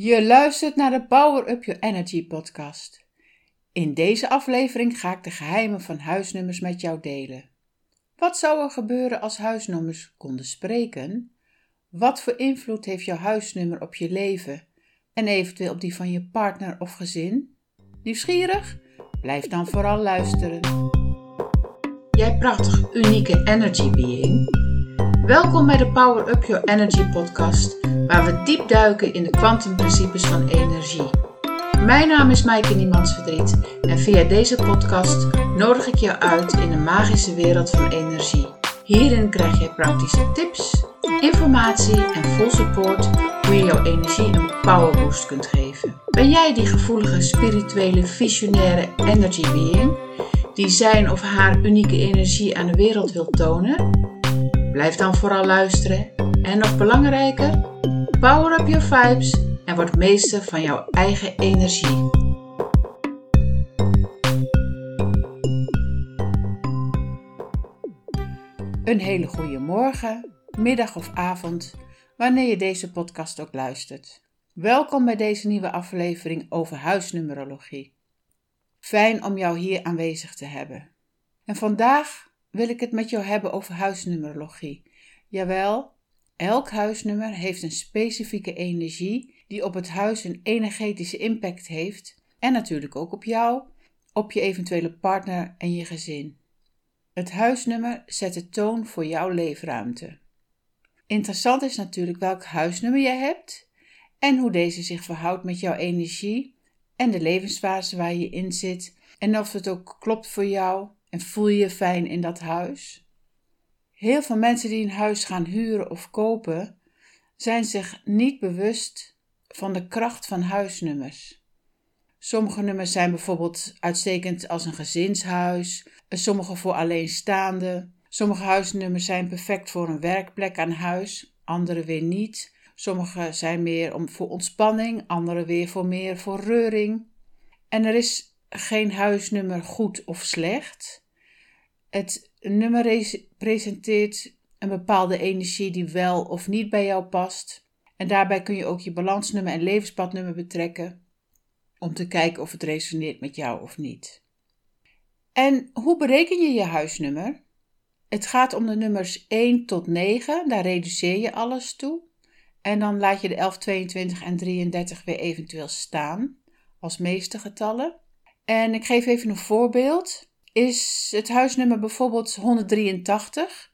Je luistert naar de Power Up Your Energy podcast. In deze aflevering ga ik de geheimen van huisnummers met jou delen. Wat zou er gebeuren als huisnummers konden spreken? Wat voor invloed heeft jouw huisnummer op je leven en eventueel op die van je partner of gezin? Nieuwsgierig? Blijf dan vooral luisteren. Jij prachtig unieke energy being. Welkom bij de Power Up Your Energy podcast, waar we diep duiken in de kwantumprincipes van energie. Mijn naam is Maaike Niemandsverdriet en via deze podcast nodig ik jou uit in de magische wereld van energie. Hierin krijg je praktische tips, informatie en full support hoe je jouw energie een powerboost kunt geven. Ben jij die gevoelige, spirituele, visionaire energy being die zijn of haar unieke energie aan de wereld wil tonen? Blijf dan vooral luisteren en nog belangrijker, power up your vibes en word meester van jouw eigen energie. Een hele goede morgen, middag of avond, wanneer je deze podcast ook luistert. Welkom bij deze nieuwe aflevering over huisnumerologie. Fijn om jou hier aanwezig te hebben. En vandaag wil ik het met jou hebben over huisnumerologie. Jawel, elk huisnummer heeft een specifieke energie die op het huis een energetische impact heeft en natuurlijk ook op jou, op je eventuele partner en je gezin. Het huisnummer zet de toon voor jouw leefruimte. Interessant is natuurlijk welk huisnummer je hebt en hoe deze zich verhoudt met jouw energie en de levensfase waar je in zit en of het ook klopt voor jou en voel je je fijn in dat huis? Heel veel mensen die een huis gaan huren of kopen, zijn zich niet bewust van de kracht van huisnummers. Sommige nummers zijn bijvoorbeeld uitstekend als een gezinshuis, sommige voor alleenstaanden. Sommige huisnummers zijn perfect voor een werkplek aan huis, andere weer niet. Sommige zijn meer om, voor ontspanning, andere weer voor meer voor reuring. En er is geen huisnummer goed of slecht. Het nummer presenteert een bepaalde energie die wel of niet bij jou past. En daarbij kun je ook je balansnummer en levenspadnummer betrekken om te kijken of het resoneert met jou of niet. En hoe bereken je je huisnummer? Het gaat om de nummers 1 tot 9, daar reduceer je alles toe. En dan laat je de 11, 22 en 33 weer eventueel staan als meeste getallen. En ik geef even een voorbeeld. Is het huisnummer bijvoorbeeld 183,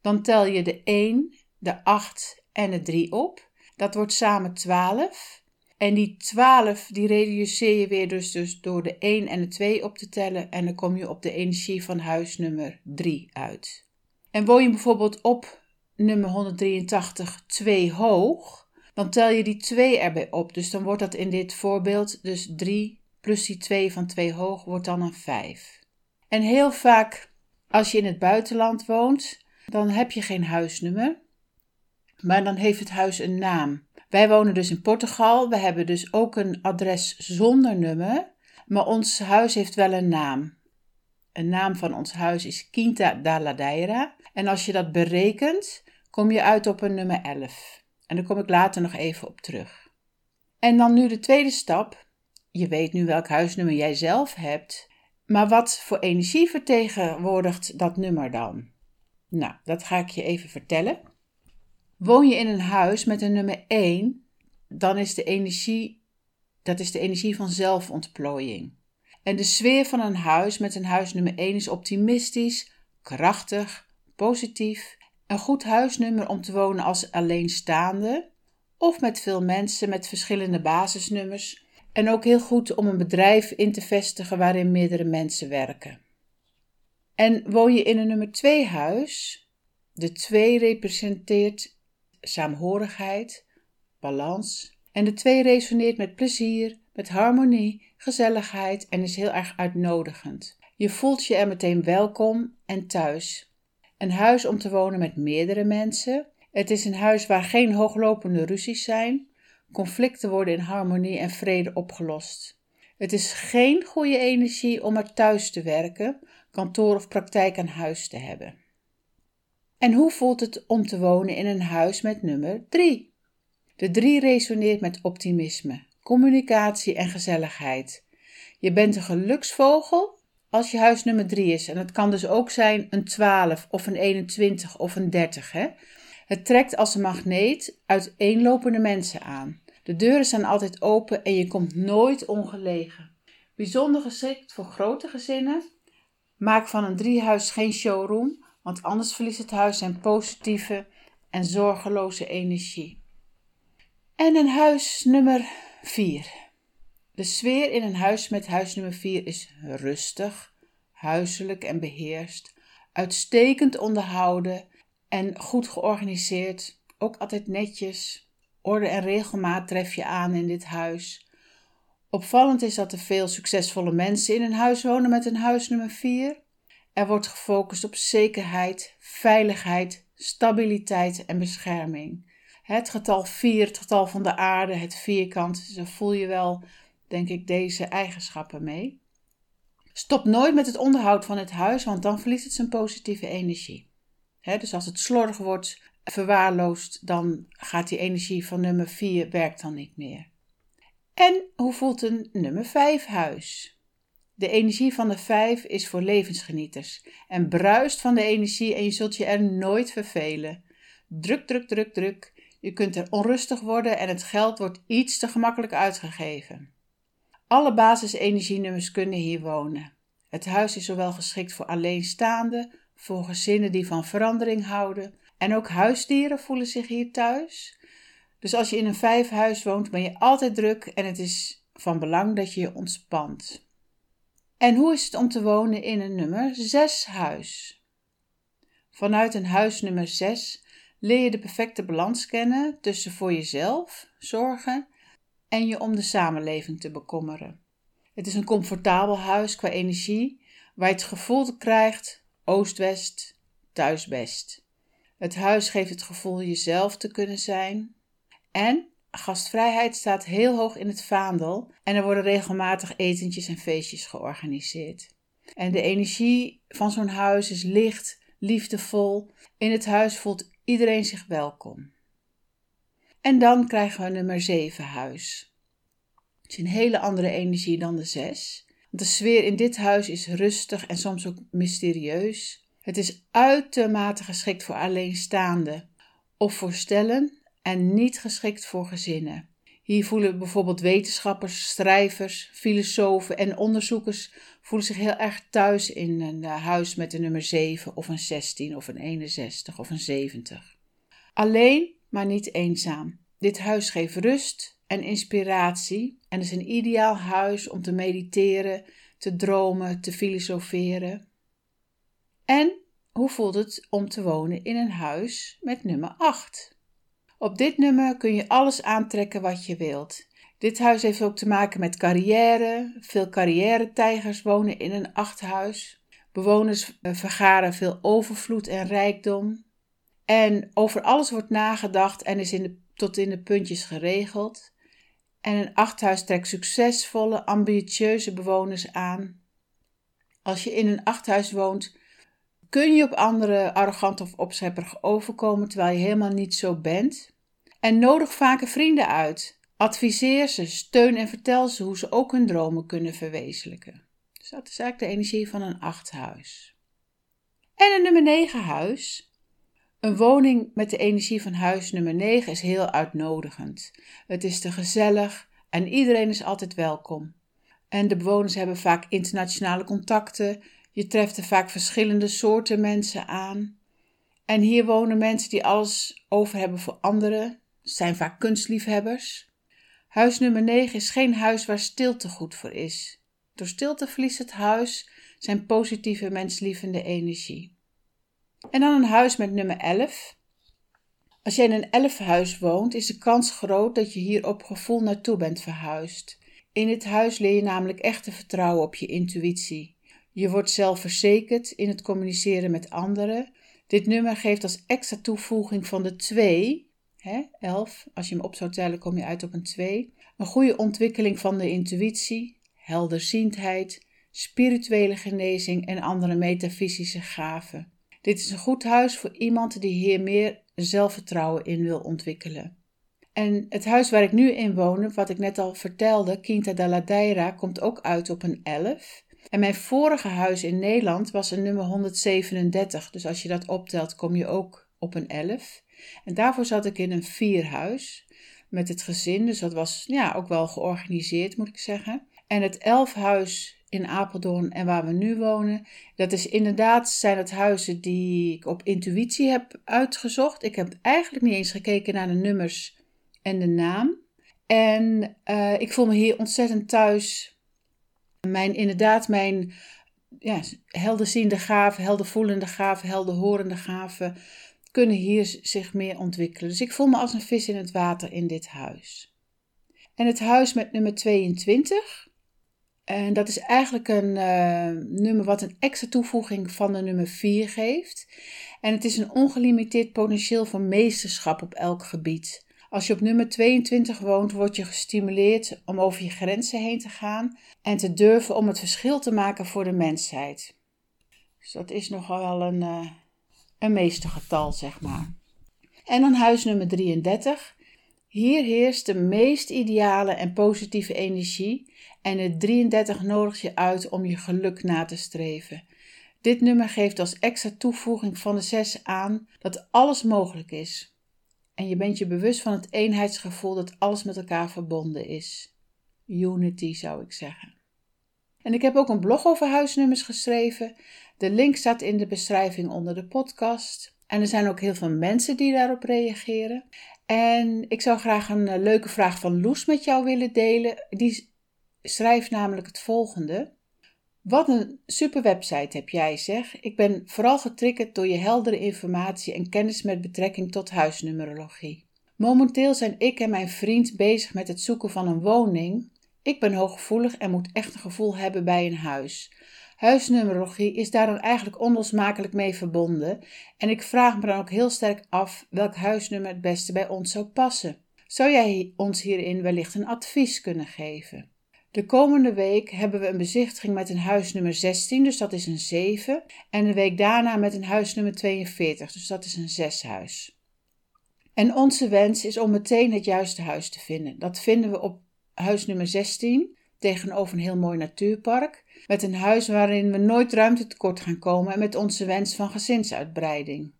dan tel je de 1, de 8 en de 3 op. Dat wordt samen 12. En die 12 die reduceer je weer dus, dus door de 1 en de 2 op te tellen. En dan kom je op de energie van huisnummer 3 uit. En woon je bijvoorbeeld op nummer 183 2 hoog, dan tel je die 2 erbij op. Dus dan wordt dat in dit voorbeeld dus 3 plus die 2 van 2 hoog wordt dan een 5. En heel vaak als je in het buitenland woont, dan heb je geen huisnummer, maar dan heeft het huis een naam. Wij wonen dus in Portugal, we hebben dus ook een adres zonder nummer, maar ons huis heeft wel een naam. Een naam van ons huis is Quinta da Ladeira en als je dat berekent, kom je uit op een nummer 11. En daar kom ik later nog even op terug. En dan nu de tweede stap, je weet nu welk huisnummer jij zelf hebt, maar wat voor energie vertegenwoordigt dat nummer dan? Nou, dat ga ik je even vertellen. Woon je in een huis met een nummer 1, dan is de energie, dat is de energie van zelfontplooiing. En de sfeer van een huis met een huisnummer 1 is optimistisch, krachtig, positief. Een goed huisnummer om te wonen als alleenstaande of met veel mensen met verschillende basisnummers en ook heel goed om een bedrijf in te vestigen waarin meerdere mensen werken. En woon je in een nummer 2 huis? De 2 representeert saamhorigheid, balans. En de 2 resoneert met plezier, met harmonie, gezelligheid en is heel erg uitnodigend. Je voelt je er meteen welkom en thuis. Een huis om te wonen met meerdere mensen. Het is een huis waar geen hooglopende ruzies zijn, Conflicten worden in harmonie en vrede opgelost. Het is geen goede energie om er thuis te werken, kantoor of praktijk aan huis te hebben. En hoe voelt het om te wonen in een huis met nummer 3? De 3 resoneert met optimisme, communicatie en gezelligheid. Je bent een geluksvogel als je huis nummer 3 is. En het kan dus ook zijn een 12 of een 21 of een 30. Hè? Het trekt als een magneet uiteenlopende mensen aan. De deuren staan altijd open en je komt nooit ongelegen. Bijzonder geschikt voor grote gezinnen. Maak van een driehuis geen showroom, want anders verliest het huis zijn positieve en zorgeloze energie. En een huis nummer 4. De sfeer in een huis met huis nummer 4 is rustig, huiselijk en beheerst, uitstekend onderhouden en goed georganiseerd, ook altijd netjes. Orde en regelmaat tref je aan in dit huis. Opvallend is dat er veel succesvolle mensen in een huis wonen met een huis nummer 4. Er wordt gefocust op zekerheid, veiligheid, stabiliteit en bescherming. Het getal 4, het getal van de aarde, het vierkant, zo voel je wel, denk ik, deze eigenschappen mee. Stop nooit met het onderhoud van het huis, want dan verliest het zijn positieve energie. dus als het slordig wordt, verwaarloosd, dan gaat die energie van nummer 4 werkt dan niet meer. En hoe voelt een nummer 5 huis? De energie van de 5 is voor levensgenieters en bruist van de energie en je zult je er nooit vervelen. Druk, druk, druk, druk. Je kunt er onrustig worden en het geld wordt iets te gemakkelijk uitgegeven. Alle basisenergienummers kunnen hier wonen. Het huis is zowel geschikt voor alleenstaanden, voor gezinnen die van verandering houden, en ook huisdieren voelen zich hier thuis. Dus als je in een vijfhuis woont, ben je altijd druk en het is van belang dat je je ontspant. En hoe is het om te wonen in een nummer 6 huis? Vanuit een huis nummer 6 leer je de perfecte balans kennen tussen voor jezelf zorgen en je om de samenleving te bekommeren. Het is een comfortabel huis qua energie, waar je het gevoel krijgt oost-west, thuis-best. Het huis geeft het gevoel jezelf te kunnen zijn. En gastvrijheid staat heel hoog in het vaandel en er worden regelmatig etentjes en feestjes georganiseerd. En de energie van zo'n huis is licht, liefdevol. In het huis voelt iedereen zich welkom. En dan krijgen we nummer 7 huis. Het is een hele andere energie dan de 6. Want de sfeer in dit huis is rustig en soms ook mysterieus. Het is uitermate geschikt voor alleenstaanden of voor stellen en niet geschikt voor gezinnen. Hier voelen bijvoorbeeld wetenschappers, schrijvers, filosofen en onderzoekers voelen zich heel erg thuis in een eh, huis met een nummer 7 of een 16 of een 61 of een 70. Alleen, maar niet eenzaam. Dit huis geeft rust en inspiratie en is een ideaal huis om te mediteren, te dromen, te filosoferen. En hoe voelt het om te wonen in een huis met nummer 8? Op dit nummer kun je alles aantrekken wat je wilt. Dit huis heeft ook te maken met carrière. Veel carrière-tijgers wonen in een achthuis. Bewoners eh, vergaren veel overvloed en rijkdom. En over alles wordt nagedacht en is in tot in de puntjes geregeld. En een achthuis trekt succesvolle, ambitieuze bewoners aan. Als je in een achthuis woont, kun je op anderen arrogant of opschepperig overkomen terwijl je helemaal niet zo bent. En nodig vaker vrienden uit. Adviseer ze, steun en vertel ze hoe ze ook hun dromen kunnen verwezenlijken. Dus dat is eigenlijk de energie van een achthuis. En een nummer 9 huis. Een woning met de energie van huis nummer 9 is heel uitnodigend. Het is te gezellig en iedereen is altijd welkom. En de bewoners hebben vaak internationale contacten, je treft er vaak verschillende soorten mensen aan. En hier wonen mensen die alles over hebben voor anderen, zijn vaak kunstliefhebbers. Huis nummer 9 is geen huis waar stilte goed voor is. Door stilte verliest het huis zijn positieve menslievende energie. En dan een huis met nummer 11. Als jij in een 11 huis woont, is de kans groot dat je hier op gevoel naartoe bent verhuisd. In dit huis leer je namelijk echt te vertrouwen op je intuïtie. Je wordt zelfverzekerd in het communiceren met anderen. Dit nummer geeft als extra toevoeging van de 2, hè, 11, als je hem op zou tellen kom je uit op een 2, een goede ontwikkeling van de intuïtie, helderziendheid, spirituele genezing en andere metafysische gaven. Dit is een goed huis voor iemand die hier meer zelfvertrouwen in wil ontwikkelen. En het huis waar ik nu in woon, wat ik net al vertelde, Quinta da Ladeira, komt ook uit op een 11. En mijn vorige huis in Nederland was een nummer 137. Dus als je dat optelt, kom je ook op een 11. En daarvoor zat ik in een vierhuis met het gezin. Dus dat was ja, ook wel georganiseerd, moet ik zeggen. En het elfhuis in Apeldoorn en waar we nu wonen, dat is inderdaad, zijn het huizen die ik op intuïtie heb uitgezocht. Ik heb eigenlijk niet eens gekeken naar de nummers en de naam. En uh, ik voel me hier ontzettend thuis. Mijn, inderdaad, mijn ja, helderziende gaven, heldervoelende gaven, helderhorende gaven kunnen hier zich meer ontwikkelen. Dus ik voel me als een vis in het water in dit huis. En het huis met nummer 22. En dat is eigenlijk een uh, nummer wat een extra toevoeging van de nummer 4 geeft. En het is een ongelimiteerd potentieel voor meesterschap op elk gebied. Als je op nummer 22 woont, word je gestimuleerd om over je grenzen heen te gaan en te durven om het verschil te maken voor de mensheid. Dus dat is nogal wel een, uh, een meestergetal, zeg maar. En dan huis nummer 33. Hier heerst de meest ideale en positieve energie en het 33 nodigt je uit om je geluk na te streven. Dit nummer geeft als extra toevoeging van de 6 aan dat alles mogelijk is. En je bent je bewust van het eenheidsgevoel dat alles met elkaar verbonden is. Unity zou ik zeggen. En ik heb ook een blog over huisnummers geschreven. De link staat in de beschrijving onder de podcast. En er zijn ook heel veel mensen die daarop reageren. En ik zou graag een eh, leuke vraag van Loes met jou willen delen. Die schrijft namelijk het volgende. Wat een super website heb jij, zeg. Ik ben vooral getriggerd door je heldere informatie en kennis met betrekking tot huisnumerologie. Momenteel zijn ik en mijn vriend bezig met het zoeken van een woning. Ik ben hooggevoelig en moet echt een gevoel hebben bij een huis. Huisnumerologie is daar dan eigenlijk onlosmakelijk mee verbonden en ik vraag me dan ook heel sterk af welk huisnummer het beste bij ons zou passen. Zou jij ons hierin wellicht een advies kunnen geven? De komende week hebben we een bezichtiging met een huisnummer 16, dus dat is een 7. En de week daarna met een huisnummer 42, dus dat is een 6 huis. En onze wens is om meteen het juiste huis te vinden. Dat vinden we op huisnummer 16, tegenover een heel mooi natuurpark. Met een huis waarin we nooit ruimte tekort gaan komen en met onze wens van gezinsuitbreiding.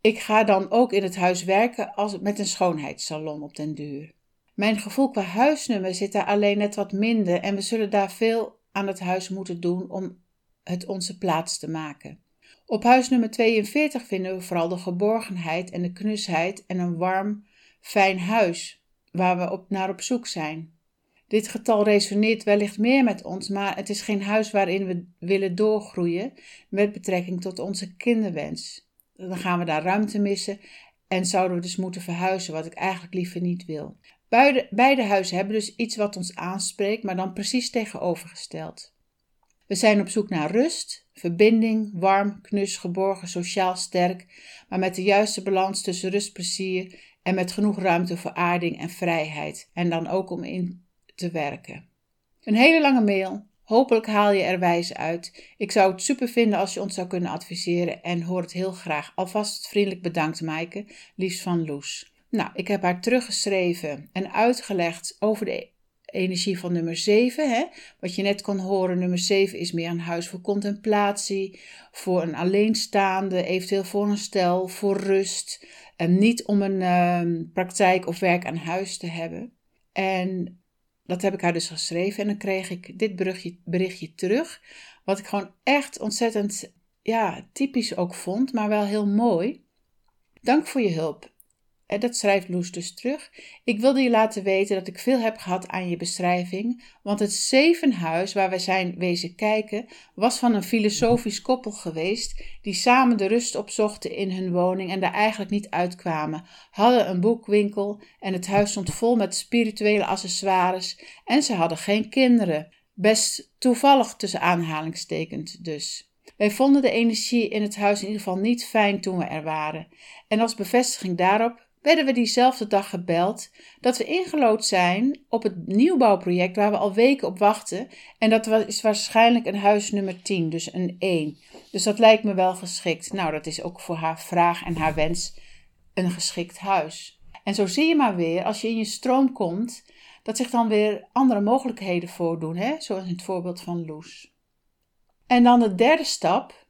Ik ga dan ook in het huis werken als met een schoonheidssalon op den duur. Mijn gevoel qua huisnummer zit daar alleen net wat minder en we zullen daar veel aan het huis moeten doen om het onze plaats te maken. Op huisnummer 42 vinden we vooral de geborgenheid en de knusheid en een warm, fijn huis waar we op, naar op zoek zijn. Dit getal resoneert wellicht meer met ons, maar het is geen huis waarin we willen doorgroeien met betrekking tot onze kinderwens. Dan gaan we daar ruimte missen en zouden we dus moeten verhuizen, wat ik eigenlijk liever niet wil. Beide, beide huizen hebben dus iets wat ons aanspreekt, maar dan precies tegenovergesteld. We zijn op zoek naar rust, verbinding, warm, knus, geborgen, sociaal sterk, maar met de juiste balans tussen rust, plezier en met genoeg ruimte voor aarding en vrijheid en dan ook om in te werken. Een hele lange mail. Hopelijk haal je er wijs uit. Ik zou het super vinden als je ons zou kunnen adviseren en hoor het heel graag. Alvast vriendelijk bedankt, Maaike, liefst van Loes. Nou, ik heb haar teruggeschreven en uitgelegd over de energie van nummer 7. Hè? Wat je net kon horen, nummer 7 is meer een huis voor contemplatie, voor een alleenstaande, eventueel voor een stel, voor rust. En niet om een uh, praktijk of werk aan huis te hebben. En dat heb ik haar dus geschreven en dan kreeg ik dit berichtje, berichtje terug. Wat ik gewoon echt ontzettend ja, typisch ook vond, maar wel heel mooi. Dank voor je hulp. Dat schrijft Loes dus terug. Ik wilde je laten weten dat ik veel heb gehad aan je beschrijving, want het zevenhuis waar wij zijn wezen kijken was van een filosofisch koppel geweest die samen de rust opzochten in hun woning en daar eigenlijk niet uitkwamen, hadden een boekwinkel en het huis stond vol met spirituele accessoires en ze hadden geen kinderen. Best toevallig tussen aanhalingstekens dus. Wij vonden de energie in het huis in ieder geval niet fijn toen we er waren. En als bevestiging daarop werden we diezelfde dag gebeld dat we ingelood zijn op het nieuwbouwproject waar we al weken op wachten. En dat is waarschijnlijk een huis nummer 10, dus een 1. Dus dat lijkt me wel geschikt. Nou, dat is ook voor haar vraag en haar wens een geschikt huis. En zo zie je maar weer, als je in je stroom komt, dat zich dan weer andere mogelijkheden voordoen, hè? zoals in het voorbeeld van Loes. En dan de derde stap.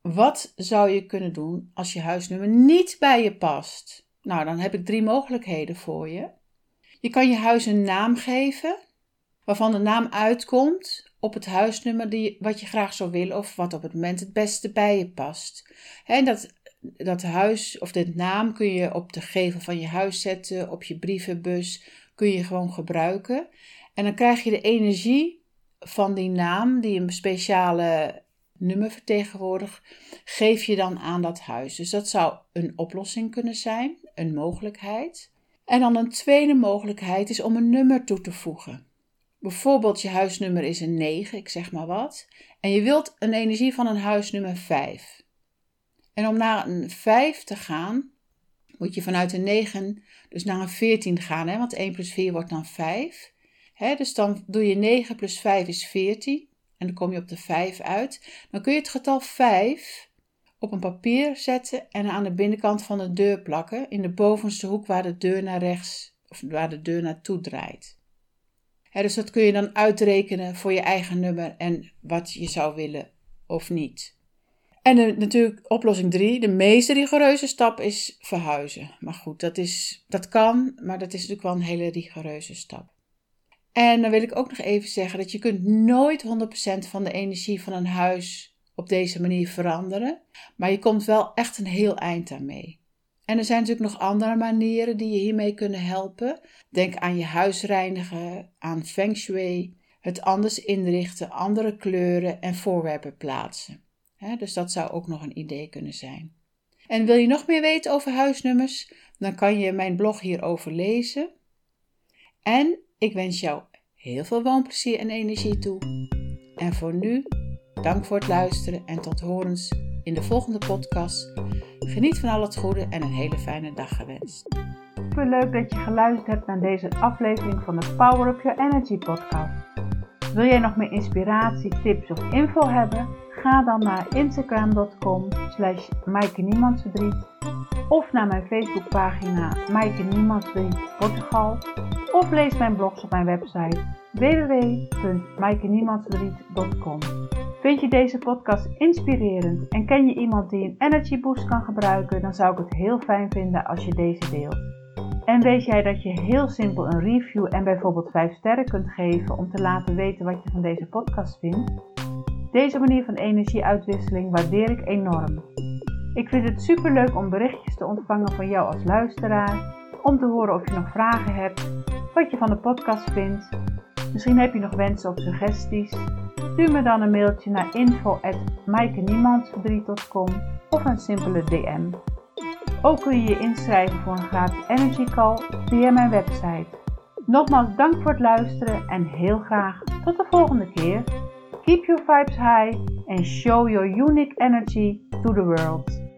Wat zou je kunnen doen als je huisnummer niet bij je past? Nou, dan heb ik drie mogelijkheden voor je. Je kan je huis een naam geven, waarvan de naam uitkomt op het huisnummer die, wat je graag zou willen of wat op het moment het beste bij je past. En dat, dat huis of dit naam kun je op de gevel van je huis zetten, op je brievenbus, kun je gewoon gebruiken. En dan krijg je de energie van die naam, die een speciale nummer vertegenwoordigt, geef je dan aan dat huis. Dus dat zou een oplossing kunnen zijn, een mogelijkheid. En dan een tweede mogelijkheid is om een nummer toe te voegen. Bijvoorbeeld je huisnummer is een 9, ik zeg maar wat. En je wilt een energie van een huisnummer 5. En om naar een 5 te gaan, moet je vanuit een 9 dus naar een 14 gaan. Hè? Want 1 plus 4 wordt dan 5. Hè? Dus dan doe je 9 plus 5 is 14. En dan kom je op de 5 uit. Dan kun je het getal 5 op een papier zetten en aan de binnenkant van de deur plakken. In de bovenste hoek waar de deur naar rechts of waar de deur naartoe draait. dus dat kun je dan uitrekenen voor je eigen nummer en wat je zou willen of niet. En natuurlijk oplossing 3, de meest rigoureuze stap is verhuizen. Maar goed, dat, is, dat kan, maar dat is natuurlijk wel een hele rigoureuze stap. En dan wil ik ook nog even zeggen dat je kunt nooit 100% van de energie van een huis op deze manier veranderen. Maar je komt wel echt een heel eind aan mee. En er zijn natuurlijk nog andere manieren die je hiermee kunnen helpen. Denk aan je huis reinigen, aan feng shui, het anders inrichten, andere kleuren en voorwerpen plaatsen. dus dat zou ook nog een idee kunnen zijn. En wil je nog meer weten over huisnummers? Dan kan je mijn blog hierover lezen. En ik wens jou heel veel woonplezier en energie toe. En voor nu, dank voor het luisteren en tot horens in de volgende podcast. Geniet van al het goede en een hele fijne dag gewenst. Super leuk dat je geluisterd hebt naar deze aflevering van de Power Up Your Energy podcast. Wil jij nog meer inspiratie, tips of info hebben? Ga dan naar instagram.com slash of naar mijn Facebookpagina Maaike Niemandsvriend Portugal of lees mijn blogs op mijn website www.maaikeniemandsvriend.com. Vind je deze podcast inspirerend en ken je iemand die een energy boost kan gebruiken, dan zou ik het heel fijn vinden als je deze deelt. En weet jij dat je heel simpel een review en bijvoorbeeld 5 sterren kunt geven om te laten weten wat je van deze podcast vindt? Deze manier van energieuitwisseling waardeer ik enorm. Ik vind het super leuk om berichtjes te ontvangen van jou als luisteraar, om te horen of je nog vragen hebt, wat je van de podcast vindt. Misschien heb je nog wensen of suggesties. Stuur me dan een mailtje naar info@maaikeniemandsverdriet.com of een simpele DM. Ook kun je je inschrijven voor een gratis energy call via mijn website. Nogmaals dank voor het luisteren en heel graag tot de volgende keer. Keep your vibes high and show your unique energy to the world.